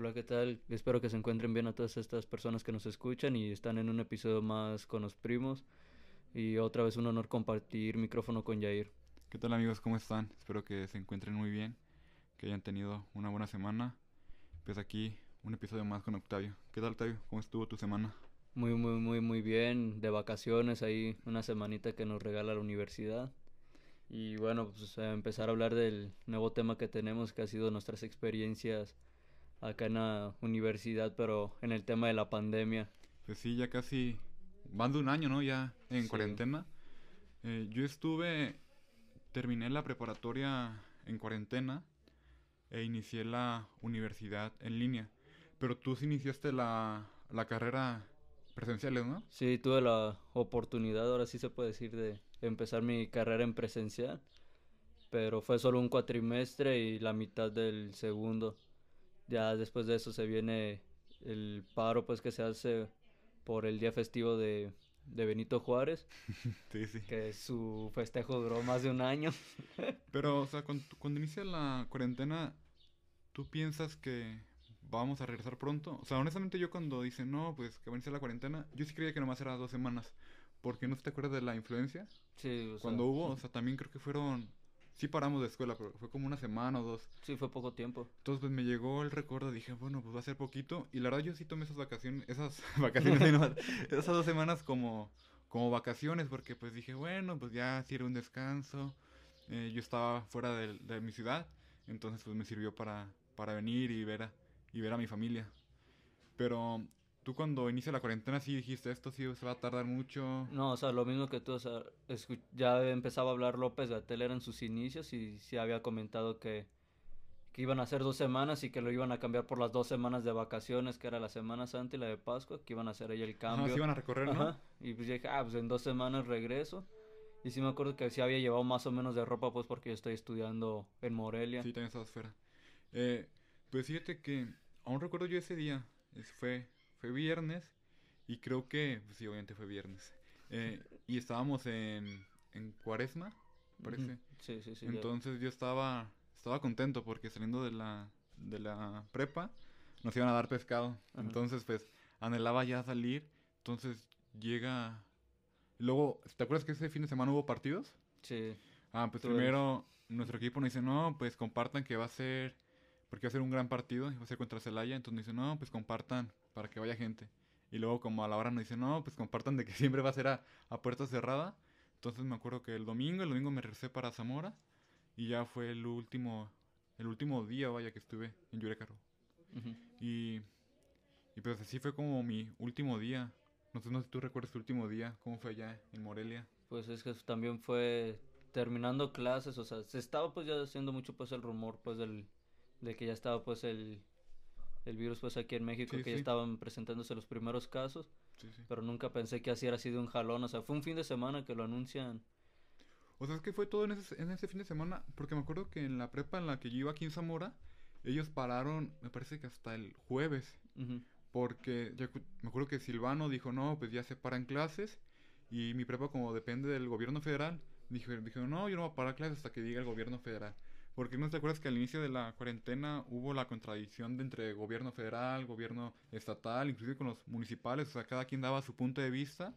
Hola, ¿qué tal? Espero que se encuentren bien a todas estas personas que nos escuchan y están en un episodio más con los primos. Y otra vez un honor compartir micrófono con Jair. ¿Qué tal amigos? ¿Cómo están? Espero que se encuentren muy bien, que hayan tenido una buena semana. Pues aquí un episodio más con Octavio. ¿Qué tal Octavio? ¿Cómo estuvo tu semana? Muy, muy, muy, muy bien. De vacaciones ahí, una semanita que nos regala la universidad. Y bueno, pues a empezar a hablar del nuevo tema que tenemos, que ha sido nuestras experiencias acá en la universidad, pero en el tema de la pandemia. Pues sí, ya casi van de un año, ¿no? Ya en Sí. cuarentena. Eh, yo estuve, terminé la preparatoria en cuarentena e inicié la universidad en línea. Pero tú sí iniciaste la, la carrera presenciales, ¿no? Sí, tuve la oportunidad, ahora sí se puede decir, de empezar mi carrera en presencial, pero fue solo un cuatrimestre y la mitad del segundo. Ya después de eso se viene el paro pues que se hace por el día festivo de, de Benito Juárez, Sí, sí. que su festejo duró más de un año. Pero, o sea, cuando, cuando inicia la cuarentena, ¿tú piensas que vamos a regresar pronto? O sea, honestamente yo cuando dicen, no, pues que va a iniciar la cuarentena, yo sí creía que nomás era dos semanas. Porque no te acuerdas de la influencia. Sí, o sea, Cuando hubo, o sea, también creo que fueron... Sí paramos de escuela, pero fue como una semana o dos. sí fue poco tiempo. Entonces pues me llegó el recuerdo, dije, bueno, pues va a ser poquito. Y la verdad yo sí tomé esas vacaciones, esas vacaciones, nomás, esas dos semanas como, como vacaciones, porque pues dije, bueno, pues ya era un descanso. Eh, yo estaba fuera de, de mi ciudad, entonces pues me sirvió para, para venir y ver, a, y ver a mi familia. Pero tú cuando inicia la cuarentena sí dijiste, esto sí se va a tardar mucho. No, o sea, lo mismo que tú, o sea, escu- ya empezaba a hablar López Gatell en sus inicios y sí había comentado que, que iban a ser dos semanas y que lo iban a cambiar por las dos semanas de vacaciones, que era la Semana Santa y la de Pascua, que iban a hacer ahí el cambio. sí iban a recorrer, ¿no? Ajá, Y pues dije, ah, pues en dos semanas regreso. Y sí me acuerdo que sí había llevado más o menos de ropa, pues porque yo estoy estudiando en Morelia. Sí, también estabas fuera. Eh, pues fíjate que aún recuerdo yo ese día. es- fue, fue viernes y creo que, pues sí, obviamente fue viernes. Eh, y estábamos en, en cuaresma, parece. Sí, sí, sí. ya. Entonces yo estaba, estaba contento porque saliendo de la, de la prepa nos iban a dar pescado. Ajá. Entonces pues anhelaba ya salir. Entonces llega... Luego, ¿te acuerdas que ese fin de semana hubo partidos? Sí, Ah, pues primero nuestro equipo nos dice, no, pues compartan que va a ser, porque va a ser un gran partido, y va a ser contra Celaya, entonces nos dice, no, pues compartan para que vaya gente. Y luego como a la hora nos dice, no, pues compartan de que siempre va a ser a, a puerta cerrada. Entonces me acuerdo que el domingo, el domingo me regresé para Zamora, y ya fue el último, el último día, vaya, que estuve en Yurecaro. ujú. Y, y pues así fue como mi último día. No sé, no sé si tú recuerdas tu último día, cómo fue allá en Morelia. Pues es que también fue terminando clases, o sea, se estaba pues ya haciendo mucho pues el rumor pues del de que ya estaba pues el el virus pues aquí en México, Sí, que ya estaban presentándose los primeros casos, Sí, pero nunca pensé que así era sido un jalón, o sea, fue un fin de semana que lo anuncian. O sea, es que fue todo en ese, en ese fin de semana, porque me acuerdo que en la prepa en la que yo iba aquí en Zamora, ellos pararon, me parece que hasta el jueves, porque ya me acuerdo que Silvano dijo, no, pues ya se paran clases, y mi prepa como depende del gobierno federal, dijo, dijo, no, yo no voy a parar clases hasta que diga el gobierno federal. Porque no te acuerdas que al inicio de la cuarentena hubo la contradicción de entre gobierno federal, gobierno estatal, inclusive con los municipales, o sea, cada quien daba su punto de vista,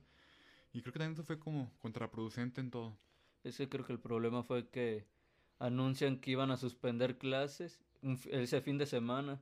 y creo que también eso fue como contraproducente en todo. Es que creo que el problema fue que anuncian que iban a suspender clases ese fin de semana.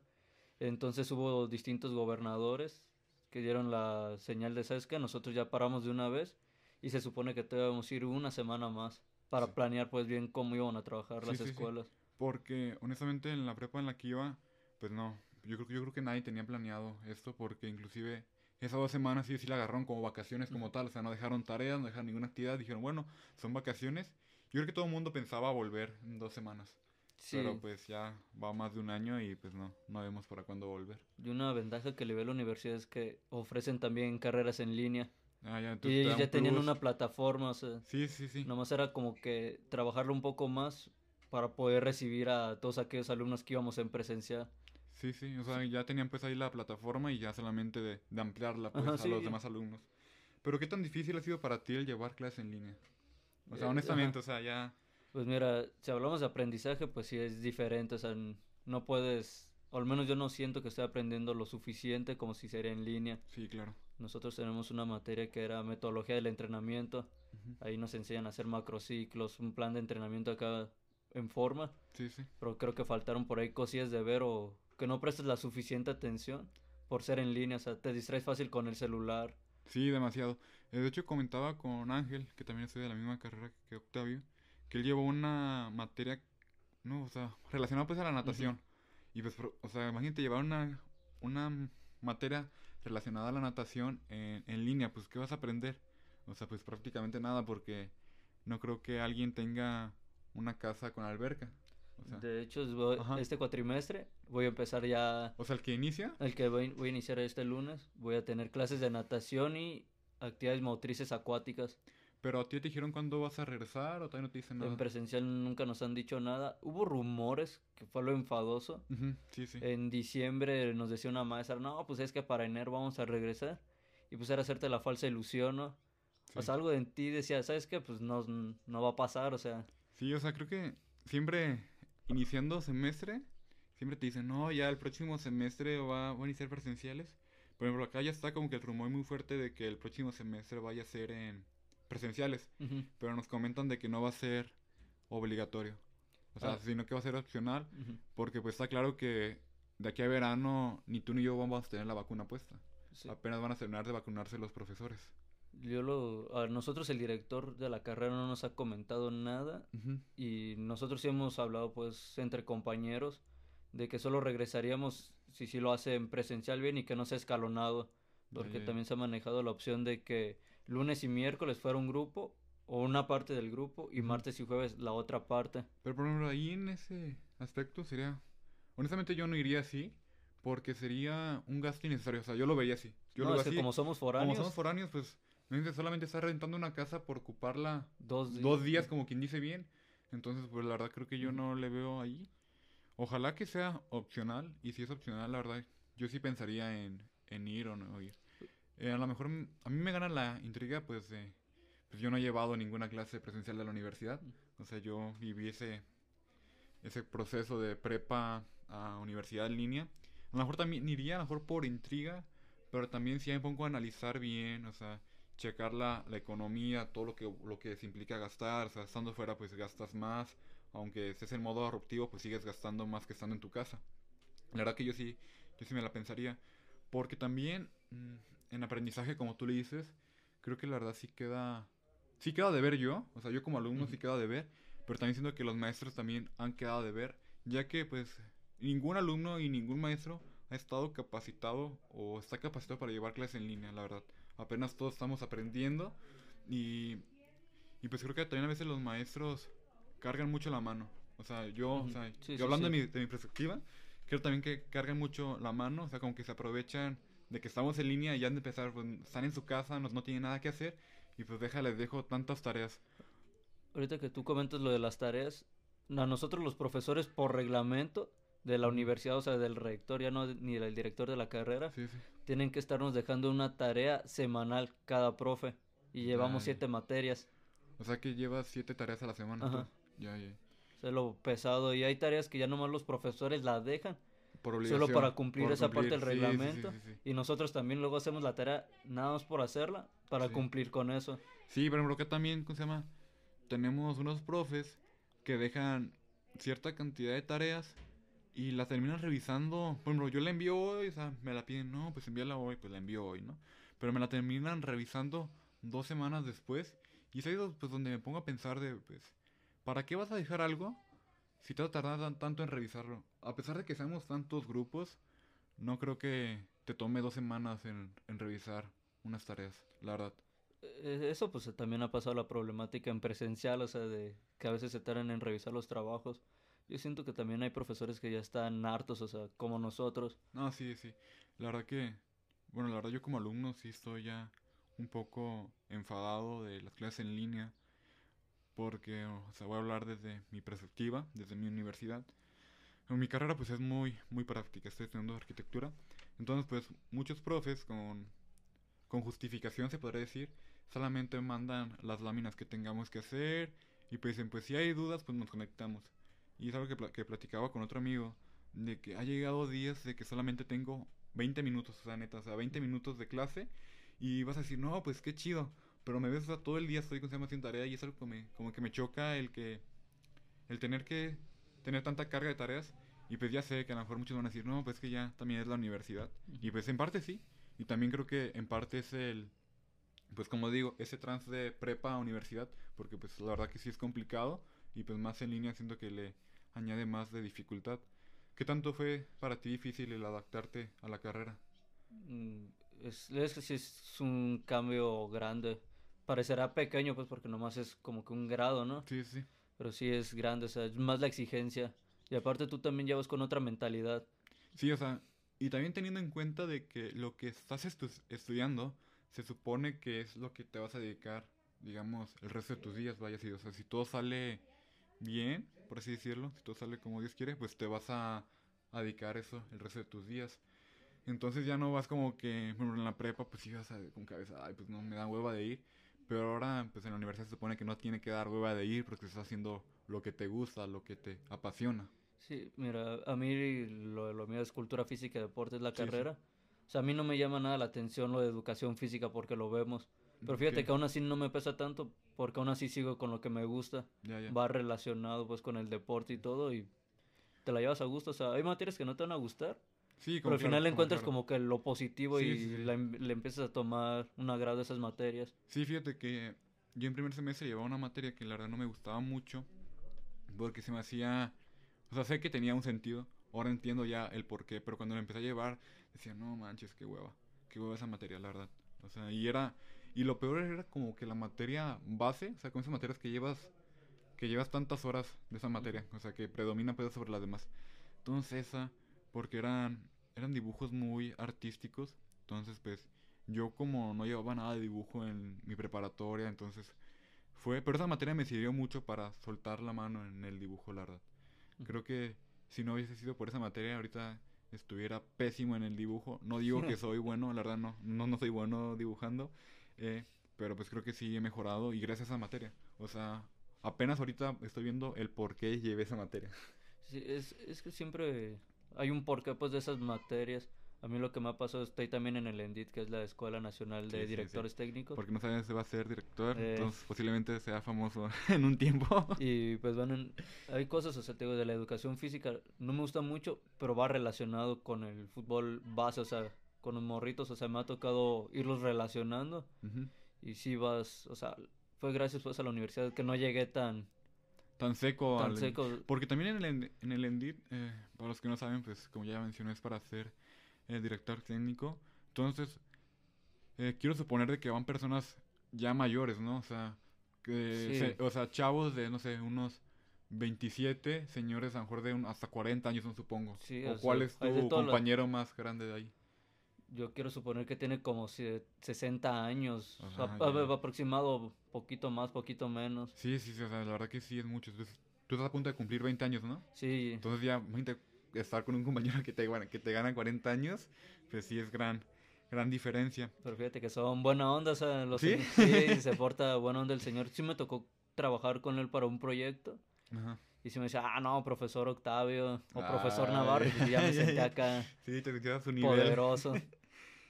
Entonces hubo distintos gobernadores que dieron la señal de, ¿sabes qué? Nosotros ya paramos de una vez y se supone que debemos ir una semana más para Sí. planear pues bien cómo iban a trabajar Sí, las sí, escuelas. Porque honestamente en la prepa en la que iba, pues no, yo creo, yo creo que nadie tenía planeado esto porque inclusive esas dos semanas sí, sí la agarraron como vacaciones como tal, o sea, no dejaron tareas, no dejaron ninguna actividad, dijeron, bueno, son vacaciones. Yo creo que todo el mundo pensaba volver en dos semanas, Sí, pero pues ya va más de un año y pues no, no vemos para cuándo volver. y una ventaja que le ve la universidad es que ofrecen también carreras en línea. Ah, ya, Y ellos ya tenían plus. una plataforma, o sea, Sí, sí, sí. Nomás era como que trabajarlo un poco más para poder recibir a todos aquellos alumnos que íbamos en presencial. Sí, sí, o sea, ya tenían pues ahí la plataforma y ya solamente de, de ampliarla pues Ajá, a sí. los demás alumnos. Pero ¿qué tan difícil ha sido para ti el llevar clases en línea? O sea, Eh, honestamente, ajá. o sea, ya... Pues mira, si hablamos de aprendizaje, pues sí es diferente, o sea, no puedes o al menos yo no siento que esté aprendiendo lo suficiente como si sería en línea. Sí, claro. Nosotros tenemos una materia que era metodología del entrenamiento. Ahí nos enseñan a hacer macrociclos, un plan de entrenamiento acá en forma. Sí, sí. Pero creo que faltaron por ahí cosillas de ver o que no prestes la suficiente atención por ser en línea. O sea, te distraes fácil con el celular. Sí, demasiado. Eh, de hecho, comentaba con Ángel, que también estudia la misma carrera que Octavio, que él llevó una materia, no, o sea, relacionada pues a la natación. Y pues, o sea, imagínate llevar una, una materia relacionada a la natación en, en línea, pues ¿qué vas a aprender? O sea, pues prácticamente nada porque no creo que alguien tenga una casa con alberca. de hecho, este cuatrimestre voy a empezar ya... O sea, el que inicia. El que voy, voy, a iniciar este lunes. Voy a tener clases de natación y actividades motrices acuáticas. ¿Pero a ti te dijeron cuándo vas a regresar o todavía no te dicen nada? En presencial nunca nos han dicho nada. Hubo rumores, que fue lo enfadoso. Sí, sí. En diciembre nos decía una maestra, no, pues es que para enero vamos a regresar. Y pues era hacerte la falsa ilusión, ¿no? O sea, algo en ti decía, ¿sabes qué? Pues no, no va a pasar, o sea. Sí, o sea, creo que siempre iniciando semestre, siempre te dicen, no, ya el próximo semestre va, van a iniciar presenciales. Por ejemplo, acá ya está como que el rumor muy fuerte de que el próximo semestre vaya a ser en presenciales. Pero nos comentan de que no va a ser obligatorio. O sea, ah. sino que va a ser opcional. Porque pues está claro que de aquí a verano ni tú ni yo vamos a tener la vacuna puesta. Apenas van a terminar de vacunarse los profesores. Yo lo, a nosotros el director de la carrera no nos ha comentado nada y nosotros sí hemos hablado pues entre compañeros de que solo regresaríamos si sí lo hacen presencial bien y que no sea escalonado porque también se ha manejado la opción de que lunes y miércoles fuera un grupo o una parte del grupo y martes y jueves la otra parte. Pero por ejemplo ahí en ese aspecto sería, honestamente yo no iría así porque sería un gasto innecesario, o sea yo lo vería así. Yo no, lo como somos foráneos. Como somos foráneos pues solamente está rentando una casa por ocuparla dos días. como quien dice bien. Entonces, pues la verdad creo que yo no le veo ahí. Ojalá que sea opcional. Y si es opcional, la verdad, yo sí pensaría en, en ir o no ir. Eh, a lo mejor a mí me gana la intriga, pues, de, pues yo no he llevado ninguna clase presencial de la universidad. O sea, yo viví ese, ese proceso de prepa a universidad en línea. A lo mejor también iría, a lo mejor por intriga, pero también si me pongo a analizar bien, o sea, checar la, la, economía, todo lo que, lo que se implica gastar, o sea, estando fuera pues gastas más, aunque estés en modo adoptivo pues sigues gastando más que estando en tu casa. La verdad que yo sí, yo sí me la pensaría, porque también mm, en aprendizaje, como tú le dices, creo que la verdad sí queda, sí queda de ver yo, o sea, yo como alumno sí queda de ver, pero también siento que los maestros también han quedado de ver, ya que pues ningún alumno y ningún maestro ha estado capacitado o está capacitado para llevar clases en línea, la verdad. Apenas todos estamos aprendiendo y, y pues creo que también a veces los maestros cargan mucho la mano. O sea, yo, o sea, yo hablando De, mi, de mi perspectiva, creo también que cargan mucho la mano, o sea, como que se aprovechan de que estamos en línea y ya han de empezar, pues, están en su casa, no, no tienen nada que hacer y pues deja, les dejo tantas tareas. Ahorita que tú comentas lo de las tareas, a nosotros los profesores por reglamento de la universidad, o sea, del rector, ya no ni del director de la carrera, tienen que estarnos dejando una tarea semanal cada profe y llevamos siete materias. O sea que llevas siete tareas a la semana. Ajá. Ya, ya. es lo pesado y hay tareas que ya nomás los profesores la dejan. Por solo para cumplir esa parte del reglamento. y nosotros también luego hacemos la tarea nada más por hacerla, para cumplir con eso. Sí, pero lo que también, ¿cómo se llama? Tenemos unos profes que dejan cierta cantidad de tareas y la terminan revisando. Por ejemplo, yo la envío hoy, o sea, me la piden, no, pues envíala hoy, pues la envío hoy, ¿no? Pero me la terminan revisando dos semanas después. Y es ahí pues, donde me pongo a pensar de, pues, ¿para qué vas a dejar algo si te tardar tanto en revisarlo? A pesar de que seamos tantos grupos, no creo que te tome dos semanas en, en revisar unas tareas, la verdad. E-, eso pues también ha pasado la problemática en presencial, o sea, de que a veces se tardan en revisar los trabajos. Yo siento que también hay profesores que ya están hartos, o sea, como nosotros. No, sí, sí. La verdad que, bueno, la verdad yo como alumno sí estoy ya un poco enfadado de las clases en línea. Porque, o sea, voy a hablar desde mi perspectiva, desde mi universidad. En mi carrera pues es muy, muy práctica, estoy estudiando arquitectura. Entonces pues muchos profes con, con justificación se podría decir, solamente mandan las láminas que tengamos que hacer y pues dicen pues si hay dudas pues nos conectamos. Y es algo que, que platicaba con otro amigo, de que ha llegado días de que solamente tengo 20 minutos, o sea, neta, o sea, 20 minutos de clase y vas a decir, no, pues qué chido, pero me ves, o sea, todo el día estoy con haciendo tarea y es algo como, como que me choca el que, el tener que tener tanta carga de tareas y pues ya sé que a lo mejor muchos van a decir, no, pues que ya también es la universidad. Y pues en parte sí. Y también creo que en parte es el, pues como digo, ese trans de prepa a universidad, porque pues la verdad que sí es complicado y pues más en línea siento que le añade más de dificultad. ¿Qué tanto fue para ti difícil el adaptarte a la carrera? Mm, es, es que es un cambio grande. Parecerá pequeño pues porque nomás es como que un grado, ¿no? Sí, sí. Pero sí es grande, o sea, es más la exigencia. Y aparte tú también llevas con otra mentalidad. Sí, o sea, y también teniendo en cuenta de que lo que estás estudiando se supone que es lo que te vas a dedicar, digamos, el resto de tus días, vaya, si, o sea, si todo sale bien, por así decirlo, si todo sale como Dios quiere, pues te vas a, dedicar eso el resto de tus días. Entonces ya no vas como que, en la prepa, pues ibas a, con cabeza, ay, pues no, me da hueva de ir. Pero ahora, pues en la universidad se supone que no tiene que dar hueva de ir porque estás haciendo lo que te gusta, lo que te apasiona. Sí, mira, a mí lo, lo mío es cultura física y deporte, es la carrera. O sea, a mí no me llama nada la atención lo de educación física porque lo vemos. Pero fíjate que aún así no me pesa tanto porque aún así sigo con lo que me gusta. Va relacionado pues con el deporte y todo y te la llevas a gusto. O sea, hay materias que no te van a gustar. Sí, pero al final le encuentras como que lo positivo y em, le empiezas a tomar un agrado a esas materias. Sí, fíjate que yo en primer semestre llevaba una materia que la verdad no me gustaba mucho porque se me hacía o sea, sé que tenía un sentido. Ahora entiendo ya el por qué. Pero cuando lo empecé a llevar, decía, no manches, qué hueva. Qué hueva esa materia, la verdad. O sea, y era. Y lo peor era como que la materia base, o sea, con esas materias que llevas. Que llevas tantas horas de esa materia. O sea, que predomina pedo sobre las demás. Entonces, esa. Porque eran. Eran dibujos muy artísticos. Entonces, pues. Yo como no llevaba nada de dibujo en mi preparatoria, entonces fue, pero esa materia me sirvió mucho para soltar la mano en el dibujo, la verdad. Creo que si no hubiese sido por esa materia, ahorita estuviera pésimo en el dibujo. No digo que soy bueno, la verdad no, no, no soy bueno dibujando, eh, pero pues creo que sí he mejorado y gracias a esa materia. O sea, apenas ahorita estoy viendo el por qué llevé esa materia. Sí, es, es que siempre hay un porqué pues de esas materias. A mí lo que me ha pasado, estoy también en el ENDIT, que es la Escuela Nacional de Directores Técnicos. Porque no sabes si va a ser director, eh. entonces posiblemente sea famoso en un tiempo. Y pues bueno, hay cosas, o sea, te digo, de la educación física, no me gusta mucho, pero va relacionado con el fútbol base, o sea, con los morritos, o sea, me ha tocado irlos relacionando. Y sí vas, o sea, fue gracias pues a la universidad que no llegué tan... Tan seco. Tan seco. Porque también en el, en el ENDIT, eh, para los que no saben, pues como ya mencioné, es para hacer el director técnico. Entonces, eh, quiero suponer de que van personas ya mayores, ¿no? O sea, que o sea, chavos de, no sé, unos 27, señores a lo mejor de hasta 40 años, no supongo. o, cuál es tu compañero más grande de ahí. Yo quiero suponer que tiene como 60 años, aproximado poquito más, poquito menos. Sí, sí, sí, o sea, la verdad que sí es mucho. tú estás a punto de cumplir 20 años, ¿no? Sí. Entonces ya, estar con un compañero que te, que te gana 40 años, pues sí es gran, gran diferencia. Pero fíjate que son buena onda, o sea, los ¿Sí? se porta buena onda el señor. Sí me tocó trabajar con él para un proyecto. Y si me decía, ah, no, profesor Octavio o profesor Navarro, y ya me senté acá. Sí, te su nivel. Poderoso.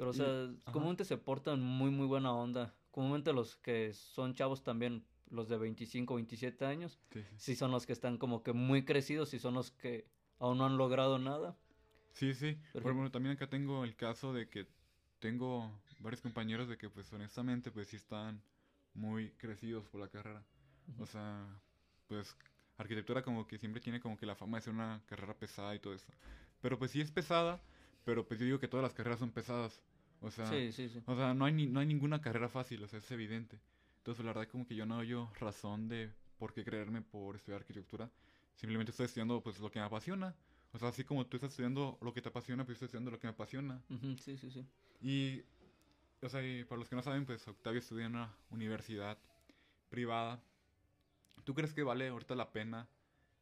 Pero, o sea, comúnmente se portan muy, muy buena onda. Comúnmente los que son chavos también, los de 25, 27 años, sí, sí son los que están como que muy crecidos y son los que aún no han logrado nada. Sí, sí. Pero bueno, también acá tengo el caso de que tengo varios compañeros de que pues honestamente pues sí están muy crecidos por la carrera. O sea, pues arquitectura como que siempre tiene como que la fama de ser una carrera pesada y todo eso. Pero pues sí es pesada, pero pues yo digo que todas las carreras son pesadas. O sea, sí, sí, sí. O sea no, hay ni, no hay ninguna carrera fácil, o sea, es evidente. Entonces la verdad como que yo no hallo razón de por qué creerme por estudiar arquitectura. Simplemente estoy estudiando pues lo que me apasiona. O sea, así como tú estás estudiando lo que te apasiona, pues yo estoy estudiando lo que me apasiona. sí, sí, sí. Y, o sea, para los que no saben, pues Octavio estudia en una universidad privada. ¿Tú crees que vale ahorita la pena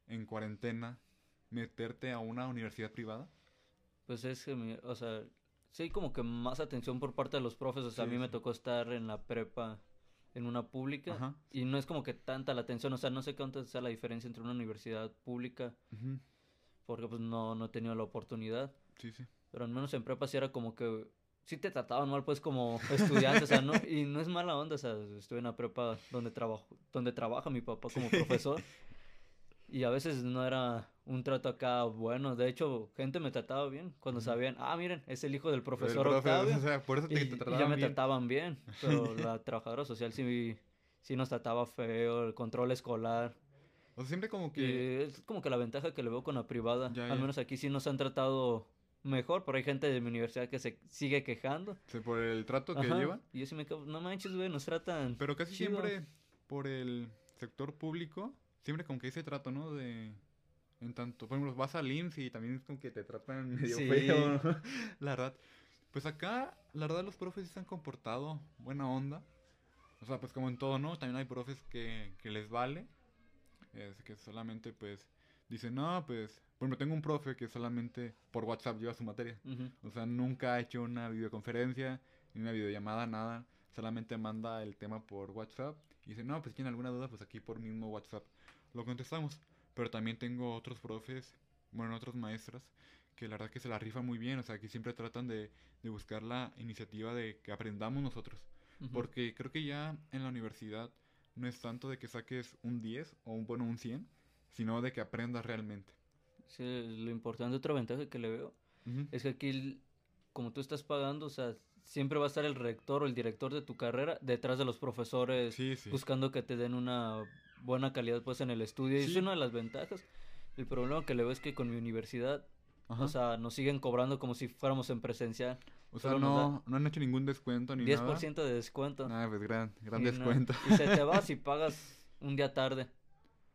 en cuarentena meterte a una universidad privada? Pues es que, o sea, sí como que más atención por parte de los profes. O sea, a mí me tocó estar en la prepa en una pública y no es como que tanta la atención, o sea, no sé cuánto sea la diferencia entre una universidad pública, porque pues no, no he tenido la oportunidad. Sí, sí. Pero al menos en prepa sí era como que sí te trataban mal pues como estudiante, o sea, no, y no es mala onda, o sea, estuve en la prepa donde trabajo, donde trabaja mi papá como profesor. Y a veces no era un trato acá bueno. De hecho, gente me trataba bien cuando sabían, ah, miren, es el hijo del El profesor profe, Octavio. o sea, por eso te, Y, te y trataban ya me bien. trataban bien, pero la trabajadora social sí, sí nos trataba feo, el control escolar. O sea, siempre como Y que... es como que la ventaja que le veo con la privada. Ya, Al menos aquí sí nos han tratado mejor, pero hay gente de mi universidad que se sigue quejando. por el trato que Ajá, llevan. Y yo sí me quedo, no manches, güey, nos tratan. Pero casi chido". siempre por el sector público, siempre como que ese trato, ¿no? De... En tanto, por ejemplo, vas al IMSS y también es como que te tratan medio Sí. feo, ¿no? La verdad. Pues acá, la verdad, los profes sí se han comportado buena onda. O sea, pues como en todo, ¿no? También hay profes que, que les vale. Es que solamente, pues, dicen, no, pues... Por ejemplo, tengo un profe que solamente por WhatsApp lleva su materia. O sea, nunca ha hecho una videoconferencia, ni una videollamada, nada. Solamente manda el tema por WhatsApp. Y dice, no, pues si tienen alguna duda, pues aquí por mismo WhatsApp lo contestamos. Pero también tengo otros profes, bueno, otros maestras, que la verdad que se la rifan muy bien. O sea, que siempre tratan de, de buscar la iniciativa de que aprendamos nosotros. Ujú. Porque creo que ya en la universidad no es tanto de que saques un 10 o un, bueno, un 100, sino de que aprendas realmente. Sí, lo importante, otra ventaja que le veo, Ujú. es que aquí, como tú estás pagando, o sea, siempre va a estar el rector o el director de tu carrera detrás de los profesores, Sí, sí. buscando que te den una buena calidad pues en el estudio. Y Sí. es una de las ventajas. El problema que le veo es que con mi universidad, Ajá. o sea, nos siguen cobrando como si fuéramos en presencial. O sea, no, no han hecho ningún descuento ni nada. 10% de descuento. Ah, pues gran, gran Y no- descuento. y se te va si pagas un día tarde.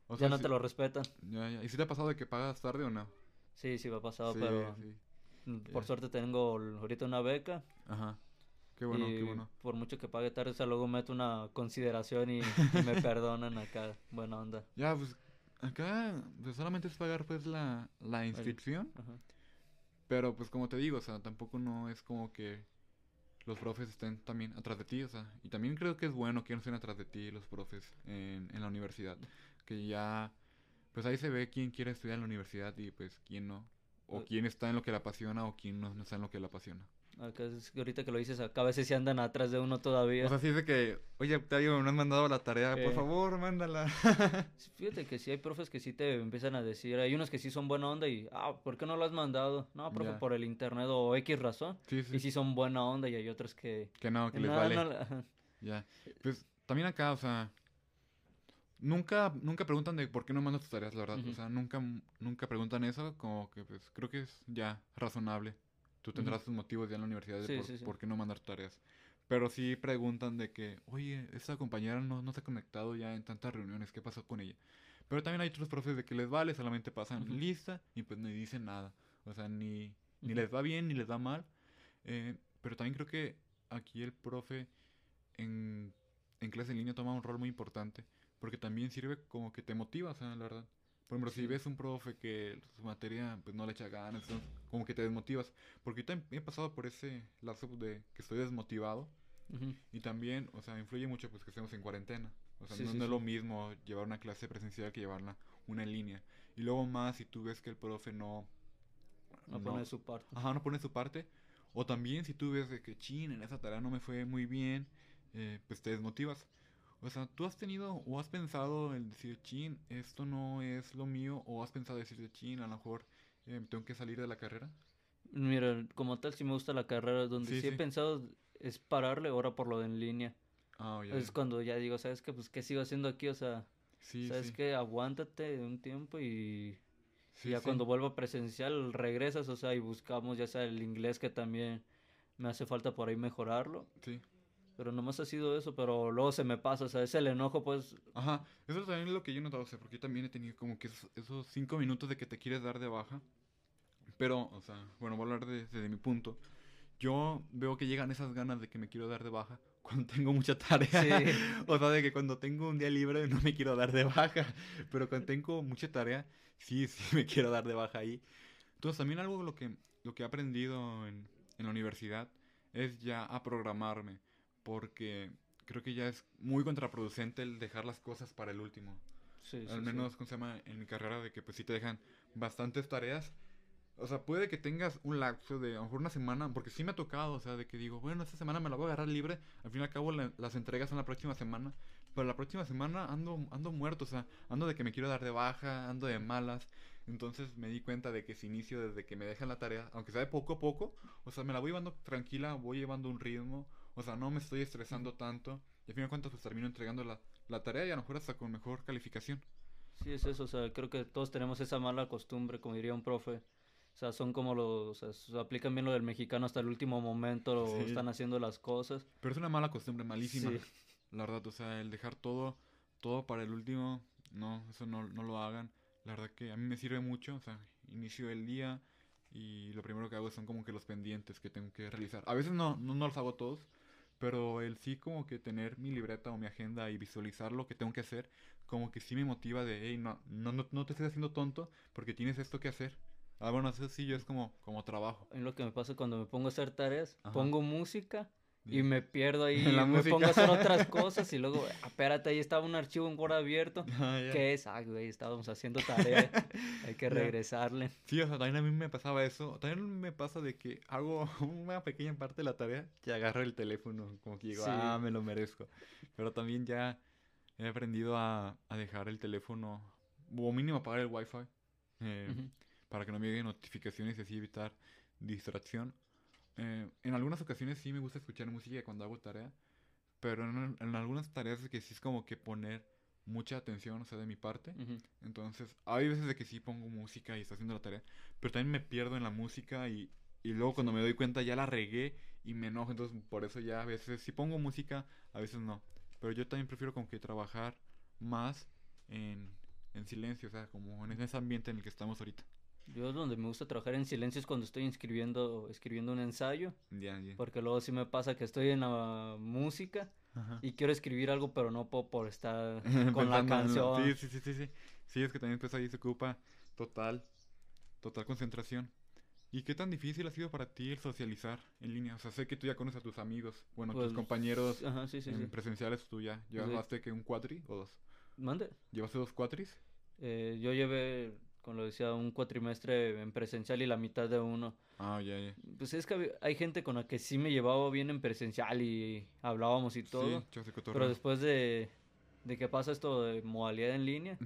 O ya no te lo respetan. ya, ya. ¿Y si te ha pasado de que pagas tarde o no? Sí, sí, me ha pasado, Sí, pero sí. por suerte tengo ahorita una beca. Ajá. Qué bueno, y qué bueno. por mucho que pague tarde, o sea, luego meto una consideración y, y me perdonan acá. Buena onda. Ya, pues acá pues, solamente es pagar pues la, la inscripción. Ajá. Pero pues como te digo, o sea, tampoco no es como que los profes estén también atrás de ti, o sea, y también creo que es bueno que no estén atrás de ti los profes en, en la universidad, que ya, pues ahí se ve quién quiere estudiar en la universidad y pues quién no, o quién está en lo que le apasiona o quién no, no está en lo que le apasiona. Acá es que ahorita que lo dices, acá a veces sí andan atrás de uno todavía. O sea, sí es de que, oye, Octavio, no has mandado la tarea, por Eh. favor, mándala. Fíjate que sí hay profes que sí te empiezan a decir, hay unos que sí son buena onda y, ah, ¿por qué no lo has mandado? No, profe, Ya. por el internet o X razón. Sí, sí, Y sí son buena onda y hay otros que... que no, que les "No, vale. no le-". Ajá. Ya. Pues también acá, o sea, nunca, nunca preguntan de por qué no mandas tus tareas, la verdad. O sea, nunca, nunca preguntan eso, como que pues creo que es ya razonable. Tú tendrás tus motivos ya en la universidad de Sí, por, sí, sí. por qué no mandar tareas. Pero sí preguntan de que, oye, esta compañera no, no se ha conectado ya en tantas reuniones, ¿qué pasó con ella? Pero también hay otros profes de que les vale, solamente pasan lista y pues ni dicen nada. O sea, ni, ni les va bien ni les va mal. Eh, pero también creo que aquí el profe en, en clase en línea toma un rol muy importante. Porque también sirve como que te motiva, o sea, la verdad. Por ejemplo, si ves un profe que su materia pues no le echa ganas, entonces, como que te desmotivas. Porque yo también he pasado por ese lapso de que estoy desmotivado. Y también, o sea, influye mucho pues que estemos en cuarentena. O sea, Sí, no, sí, no es lo mismo llevar una clase presencial que llevarla una en línea. Y luego más si tú ves que el profe no... No pone su parte. Ajá, no pone su parte. O también si tú ves de que, chin, en esa tarea no me fue muy bien, eh, pues te desmotivas. O sea, ¿tú has tenido o has pensado en decir, chin, esto no es lo mío? ¿O has pensado decir, chin, a lo mejor eh, tengo que salir de la carrera? Mira, como tal, sí me gusta la carrera. Donde Sí, sí, he sí. pensado es pararle ahora por lo de en línea. Ah, ya, Es ya. cuando ya digo, ¿sabes qué? Pues, ¿qué sigo haciendo aquí? O sea, Sí, ¿sabes qué? Aguántate un tiempo y Sí, ya sí. cuando vuelva presencial regresas, o sea, y buscamos ya sea el inglés que también me hace falta por ahí mejorarlo. Sí. Pero nomás ha sido eso, pero luego se me pasa, o sea, es el enojo, pues, Ajá, eso también es lo que yo he notado, o sea, porque yo también he tenido como que esos, esos cinco minutos de que te quieres dar de baja. Pero, o sea, bueno, voy a hablar de- desde mi punto. Yo veo que llegan esas ganas de que me quiero dar de baja cuando tengo mucha tarea. Sí. O sea, de que cuando tengo un día libre no me quiero dar de baja. Pero cuando tengo mucha tarea, sí, sí me quiero dar de baja ahí. Entonces, también algo lo que, lo que he aprendido en, en la universidad es ya a programarme. Porque creo que ya es muy contraproducente el dejar las cosas para el último. Sí, Al sí, menos, ¿cómo se llama? En mi carrera, de que pues sí te dejan bastantes tareas. O sea, puede que tengas un lapso de a lo mejor una semana, porque sí me ha tocado, o sea, de que digo, bueno, esta semana me la voy a agarrar libre, al fin y al cabo la- las entregas son la próxima semana, pero la próxima semana ando, ando muerto, o sea, ando de que me quiero dar de baja, ando de malas, entonces me di cuenta de que si inicio desde que me dejan la tarea, aunque sea de poco a poco, o sea, me la voy llevando tranquila, voy llevando un ritmo, o sea, no me estoy estresando tanto, y al fin al cuentas pues termino entregando la, la tarea y a lo mejor hasta con mejor calificación. Sí, es eso, o sea, creo que todos tenemos esa mala costumbre, como diría un profe. O sea, son como los, o sea, se aplican bien lo del mexicano hasta el último momento, Sí. están haciendo las cosas. Pero es una mala costumbre, malísima. Sí. La verdad, o sea, el dejar todo, todo para el último, no, eso no, no lo hagan. La verdad que a mí me sirve mucho, o sea, inicio el día y lo primero que hago son como que los pendientes que tengo que realizar. A veces no, no, no los hago todos, pero el sí como que tener mi libreta o mi agenda y visualizar lo que tengo que hacer, como que sí me motiva de, hey, no, no, no, no te estés haciendo tonto porque tienes esto que hacer. Ah, bueno, eso sí, yo es como, como trabajo. Mí lo que me pasa cuando me pongo a hacer tareas, Ajá. pongo música y me pierdo ahí, la me música. pongo a hacer otras cosas y luego, "Ah, espérate, ahí estaba un archivo en Word abierto. Ah, ya. ¿Qué es? Ay, güey, estábamos haciendo tarea, hay que regresarle. Sí, o sea, también a mí me pasaba eso. También me pasa de que hago una pequeña parte de la tarea y agarro el teléfono. Como que digo, Sí. ah, me lo merezco. Pero también ya he aprendido a, a dejar el teléfono, o mínimo apagar el wifi, eh, Ujú. para que no me lleguen notificaciones y así evitar distracción. Eh, en algunas ocasiones sí me gusta escuchar música cuando hago tarea, pero en, en algunas tareas es que sí es como que poner mucha atención, o sea, de mi parte. Entonces, hay veces de que sí pongo música y estoy haciendo la tarea, pero también me pierdo en la música y, y luego cuando me doy cuenta ya la regué y me enojo, entonces por eso ya a veces sí pongo música, a veces no. Pero yo también prefiero como que trabajar más en, en silencio, o sea, como en ese ambiente en el que estamos ahorita. Yo donde me gusta trabajar en silencio es cuando estoy escribiendo, escribiendo un ensayo, porque luego sí me pasa que estoy en la música Ajá. y quiero escribir algo, pero no puedo por estar con la canción. Sí, sí, sí, sí, sí. Sí, es que también pues ahí se ocupa total, total concentración. ¿Y qué tan difícil ha sido para ti el socializar en línea? O sea, sé que tú ya conoces a tus amigos, bueno, Pues, tus compañeros Ajá, sí, sí, en sí. presenciales, tú ya llevaste que un cuatri o dos. Mande. ¿Llevaste dos cuatris? Eh, yo llevé, como lo decía, un cuatrimestre en presencial y la mitad de uno. Ah, ya, ya. Pues es que hay gente con la que sí me llevaba bien en presencial y hablábamos y todo. Sí, pero después de, de que pasa esto de modalidad en línea,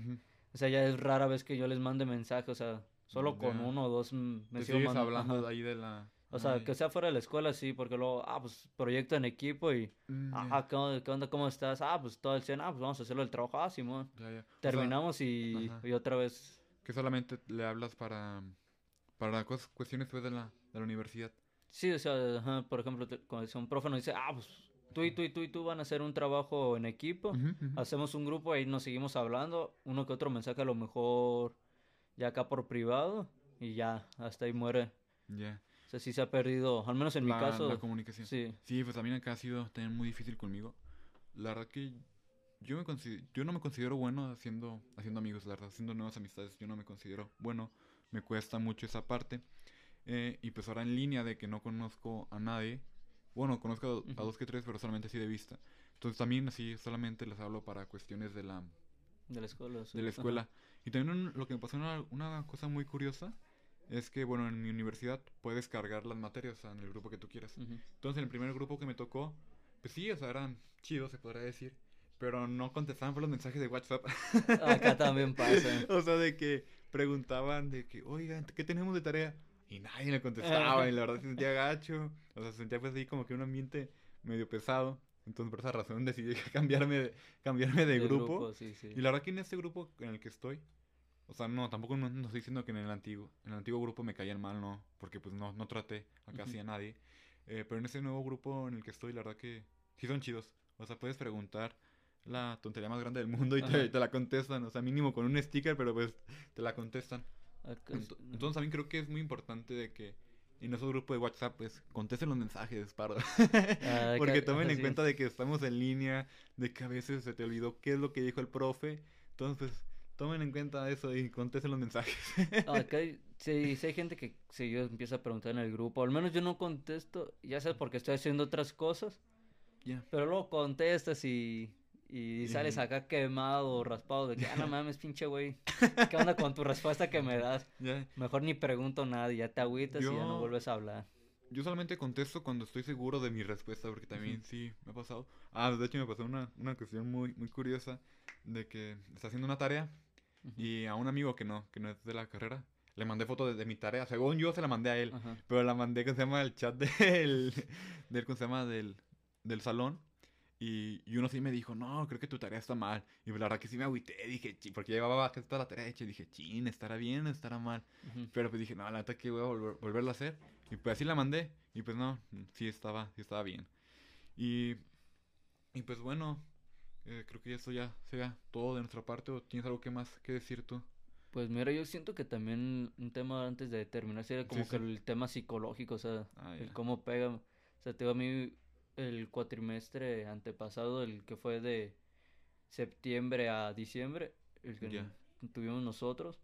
o sea, ya es rara vez que yo les mande mensaje, o sea, solo con uno o dos me sigo sigues hablando ajá. de ahí de la... O sea, Ay. que sea fuera de la escuela, sí, porque luego, ah, pues proyecto en equipo y, Mm, ya, ah, ¿qué onda? ¿Cómo estás? Ah, pues todo el 100, ah, pues vamos a hacerlo el trabajo, ah, Simón. ya, ya. O sea, Terminamos y, ajá. y otra vez, que solamente le hablas para... Para cosas, cuestiones pues, de la, de la universidad. sí, o sea, ajá, por ejemplo, te- cuando un profe nos dice, ah, pues tú y tú y tú y tú van a hacer un trabajo en equipo, hacemos un grupo y nos seguimos hablando, uno que otro mensaje a lo mejor ya acá por privado y ya, hasta ahí muere. Ya. O sea, sí se ha perdido, al menos en mi caso, La comunicación. sí. Sí, pues también acá ha sido también muy difícil conmigo. La verdad que yo me yo no me considero bueno haciendo haciendo amigos, la verdad, haciendo nuevas amistades, yo no me considero bueno, me cuesta mucho esa parte. Eh, y pues ahora en línea de que no conozco a nadie, bueno, conozco a, a dos que tres, pero solamente así de vista. Entonces también así solamente les hablo para cuestiones de la, De la escuela. sí. de la Ajá. escuela. Y también un- lo que me pasó una, una cosa muy curiosa es que, bueno, en mi universidad puedes cargar las materias o sea, en el grupo que tú quieras. Entonces, en el primer grupo que me tocó, pues sí, o sea, eran chidos, se podría decir. Pero no contestaban por los mensajes de WhatsApp. Acá también pasa. o sea, de que preguntaban de que, oigan, ¿qué tenemos de tarea? Y nadie le contestaba, y la verdad se sentía gacho. O sea, se sentía pues así como que un ambiente medio pesado. Entonces, por esa razón decidí cambiarme de, cambiarme de, grupo. sí, sí. Y la verdad que en este grupo en el que estoy, o sea, no, tampoco no, no estoy diciendo que en el antiguo, en el antiguo grupo me caían mal, no, porque pues no, no traté a casi a nadie. Eh, pero en este nuevo grupo en el que estoy, la verdad que sí son chidos. O sea, puedes preguntar la tontería más grande del mundo y te, te la contestan. O sea, mínimo con un sticker, pero pues te la contestan. Ent- es- entonces también creo que es muy importante de que en esos grupos de WhatsApp, pues, contesten los mensajes, paro. Ah, Porque tomen en sí. cuenta de que estamos en línea, de que a veces se te olvidó qué es lo que dijo el profe. Entonces, pues, tomen en cuenta eso y contesten los mensajes. Acá hay- sí, sí hay gente que si yo empiezo a preguntar en el grupo, al menos yo no contesto, ya sabes porque estoy haciendo otras cosas, pero luego contestas y, y sales acá quemado o raspado de que, ah, no mames, pinche güey. ¿Qué onda con tu respuesta que me das? Mejor ni pregunto nada, ya te agüitas y ya no vuelves a hablar. Yo solamente contesto cuando estoy seguro de mi respuesta, porque también sí me ha pasado. Ah, de hecho me pasó una, una cuestión muy, muy curiosa de que está haciendo una tarea y a un amigo que no, que no es de la carrera, le mandé foto de, mi tarea. Según yo se la mandé a él, pero la mandé, que se llama? El chat del, del, ¿cómo se llama? Del, del salón. Y, y, uno sí me dijo, no, creo que tu tarea está mal. Y la verdad que sí me agüité, dije, porque llevaba que toda la tarea hecha. Y dije, chin, ¿estará bien o estará mal? Pero pues dije, no, la neta que voy a volver, volverla a hacer. Y pues así la mandé. Y pues no, sí estaba, sí estaba bien. Y, y pues bueno, eh, creo que eso ya sea todo de nuestra parte. ¿O tienes algo que más que decir tú? Pues mira, yo siento que también un tema antes de terminar sería como que el tema psicológico, o sea, ah, el cómo pega. O sea, te a mí el cuatrimestre antepasado, el que fue de septiembre a diciembre, el que tuvimos nosotros.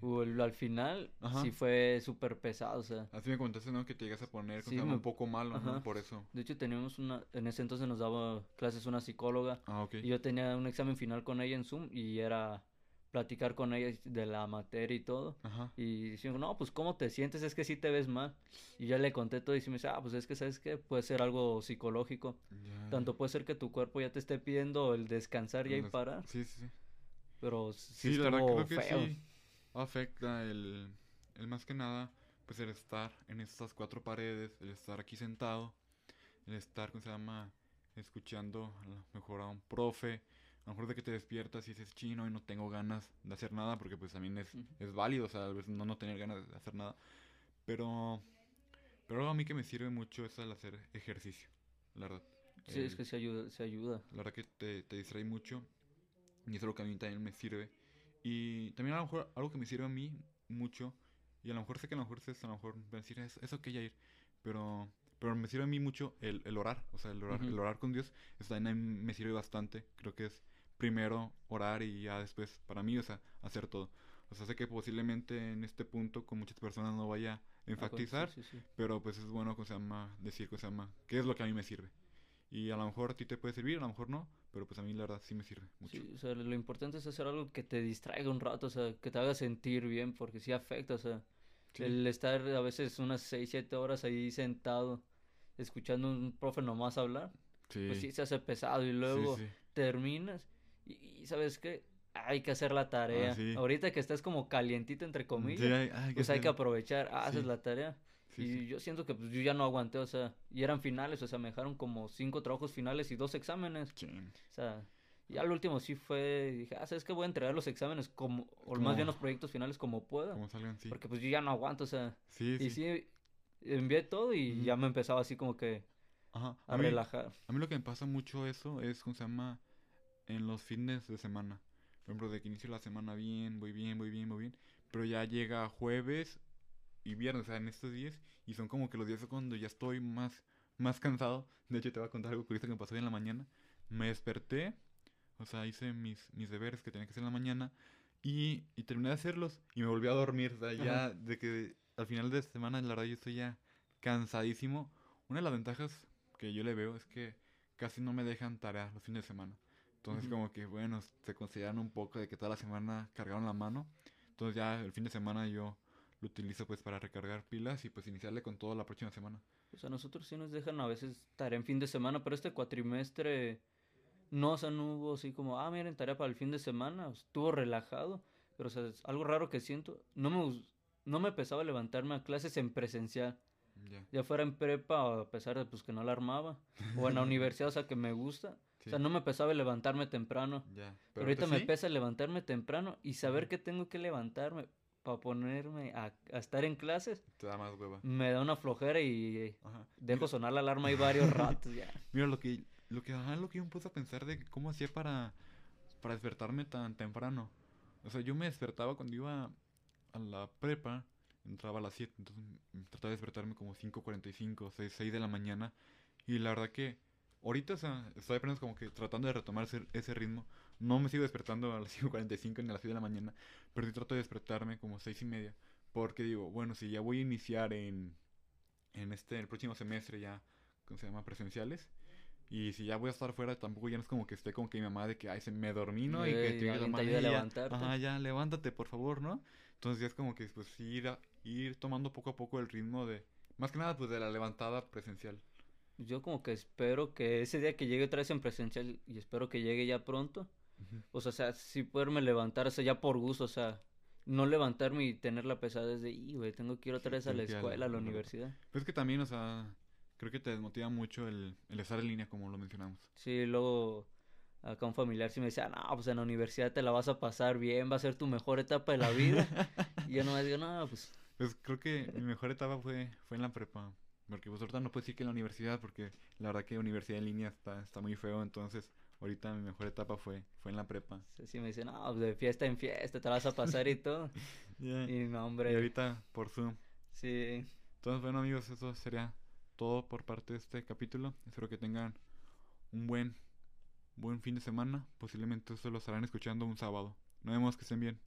O el, al final sí fue súper pesado, o sea. Así me contaste, ¿no? Que te llegas a poner un poco malo, ¿no? Por eso. De hecho, teníamos una, en ese entonces nos daba clases una psicóloga. Ah, ok. Y yo tenía un examen final con ella en Zoom y era platicar con ella de la materia y todo. Y diciendo, no, pues ¿cómo te sientes? Es que sí te ves mal. Y ya le conté todo y me dice, ah, pues es que sabes que puede ser algo psicológico. Tanto puede ser que tu cuerpo ya te esté pidiendo el descansar y ahí parar. Sí, sí. Pero sí, la verdad creo que sí afecta el, el más que nada, pues el estar en estas cuatro paredes, el estar aquí sentado, el estar, ¿cómo se llama? Escuchando a lo mejor a un profe, a lo mejor de que te despiertas y dices chino y no tengo ganas de hacer nada, porque pues también es, es válido, o sea, a veces no, no tener ganas de hacer nada. Pero, pero algo a mí que me sirve mucho es el hacer ejercicio, la verdad. Sí, es que se ayuda, se ayuda. La verdad que te, te distrae mucho y eso es lo que a mí también me sirve. Y también a lo mejor algo que me sirve a mí mucho, y a lo mejor sé que a lo mejor es a lo mejor decir eso, eso que ya ir, pero pero me sirve a mí mucho el, el orar, o sea, el orar, el orar con Dios, eso también me sirve bastante, creo que es primero orar y ya después, para mí, o sea, hacer todo. O sea, sé que posiblemente en este punto con muchas personas no vaya a enfatizar, pero pues es bueno, que se llama, decir, que se llama, qué es lo que a mí me sirve. Y a lo mejor a ti te puede servir, a lo mejor no, pero pues a mí la verdad sí me sirve mucho. Sí, o sea, lo importante es hacer algo que te distraiga un rato, o sea, que te haga sentir bien, porque sí afecta, o sea, el estar a veces unas 6, 7 horas ahí sentado, escuchando a un profe nomás hablar, pues sí se hace pesado y luego terminas y, ¿sabes qué? Hay que hacer la tarea. Ah, Ahorita que estás como calientito, entre comillas, pues hay que aprovechar, haces la tarea. y yo siento que pues yo ya no aguanté, o sea, y eran finales, o sea, me dejaron como cinco trabajos finales y dos exámenes. O sea, y al último sí fue, dije, ah, ¿sabes qué? Voy a entregar los exámenes como, o más bien los proyectos finales como pueda. Como salgan, sí. Porque pues yo ya no aguanto, o sea. Sí, y sí, envié todo y ya me empezaba así como que a, relajar. A mí lo que me pasa mucho eso es, ¿cómo se llama? En los fines de semana. Por ejemplo, de que inicio la semana bien, voy bien, voy bien, voy bien. Pero ya llega jueves y viernes, o sea, en estos días, y son como que los días cuando ya estoy más, más cansado. De hecho, te voy a contar algo curioso que me pasó hoy en la mañana. Me desperté, o sea, hice mis, mis deberes que tenía que hacer en la mañana, y, y terminé de hacerlos, y me volví a dormir, o sea, ya de que al final de semana, la verdad, yo estoy ya cansadísimo. Una de las ventajas que yo le veo es que casi no me dejan tarea los fines de semana. Entonces, como que, bueno, se consideran un poco de que toda la semana cargaron la mano. Entonces, ya el fin de semana yo lo utilizo pues para recargar pilas y pues iniciarle con todo la próxima semana. Pues a nosotros sí nos dejan a veces tarea en fin de semana, pero este cuatrimestre no, o sea, no hubo así como, ah, miren, tarea para el fin de semana, estuvo relajado, pero o sea, es algo raro que siento, no me, no me pesaba levantarme a clases en presencial. Ya fuera en prepa, a pesar de pues que no la armaba, o en la universidad, o sea, que me gusta. O sea, no me pesaba levantarme temprano. Pero, ahorita me pesa levantarme temprano y saber que tengo que levantarme para ponerme a, estar en clases. Te da más hueva. Me da una flojera y dejo sonar la alarma ahí varios ratos ya. Mira, lo que, lo que, lo que yo me puse a pensar de cómo hacía para, para despertarme tan temprano. O sea, yo me despertaba cuando iba a la prepa, entraba a las 7, entonces trataba de despertarme como 5.45, 6, 6 de la mañana. Y la verdad que ahorita, o sea, estoy apenas como que tratando de retomar ese, ese ritmo. No me sigo despertando a las 5.45 ni a las 6 de la mañana, pero sí trato de despertarme como 6 y media. Porque digo, bueno, si ya voy a iniciar en, en este, el próximo semestre ya, ¿cómo se llama? Presenciales, Y si ya voy a estar fuera, tampoco ya no es como que esté como que mi mamá de que, ay, se me dormí, ¿no? y Eh, que y te te ayude a "Ey, ya, levantarte". Ajá, ya, levántate, por favor, ¿no? Entonces ya es como que, pues, ir, a- ir tomando poco a poco el ritmo de, más que nada, pues, de la levantada presencial. Yo como que espero que ese día que llegue otra vez en presencial y espero que llegue ya pronto, o sea, o sea, sí poderme levantar, o sea, ya por gusto, o sea, no levantarme y tener la pesadez de, y güey, tengo que ir otra Sí, vez ir a la- escuela, a la universidad. Pues es que también, o sea, creo que te desmotiva mucho el, el estar en línea, como lo mencionamos. Sí, luego acá un familiar sí me decía, no, pues en la universidad te la vas a pasar bien, va a ser tu mejor etapa de la vida. y yo nomás digo, no, pues Pues creo que mi mejor etapa fue, fue en la prepa. Porque pues ahorita no puedo decir que en la universidad, porque la verdad que universidad en línea está, está muy feo. Entonces, ahorita mi mejor etapa fue, fue en la prepa. sí, sí me dice, no, pues de fiesta en fiesta te vas a pasar y todo. Y no, Y hombre, ahorita por Zoom. sí, Entonces, bueno amigos, eso sería todo por parte de este capítulo. Espero que tengan un buen, buen fin de semana. Posiblemente esto lo estarán escuchando un sábado. Nos vemos, que estén bien.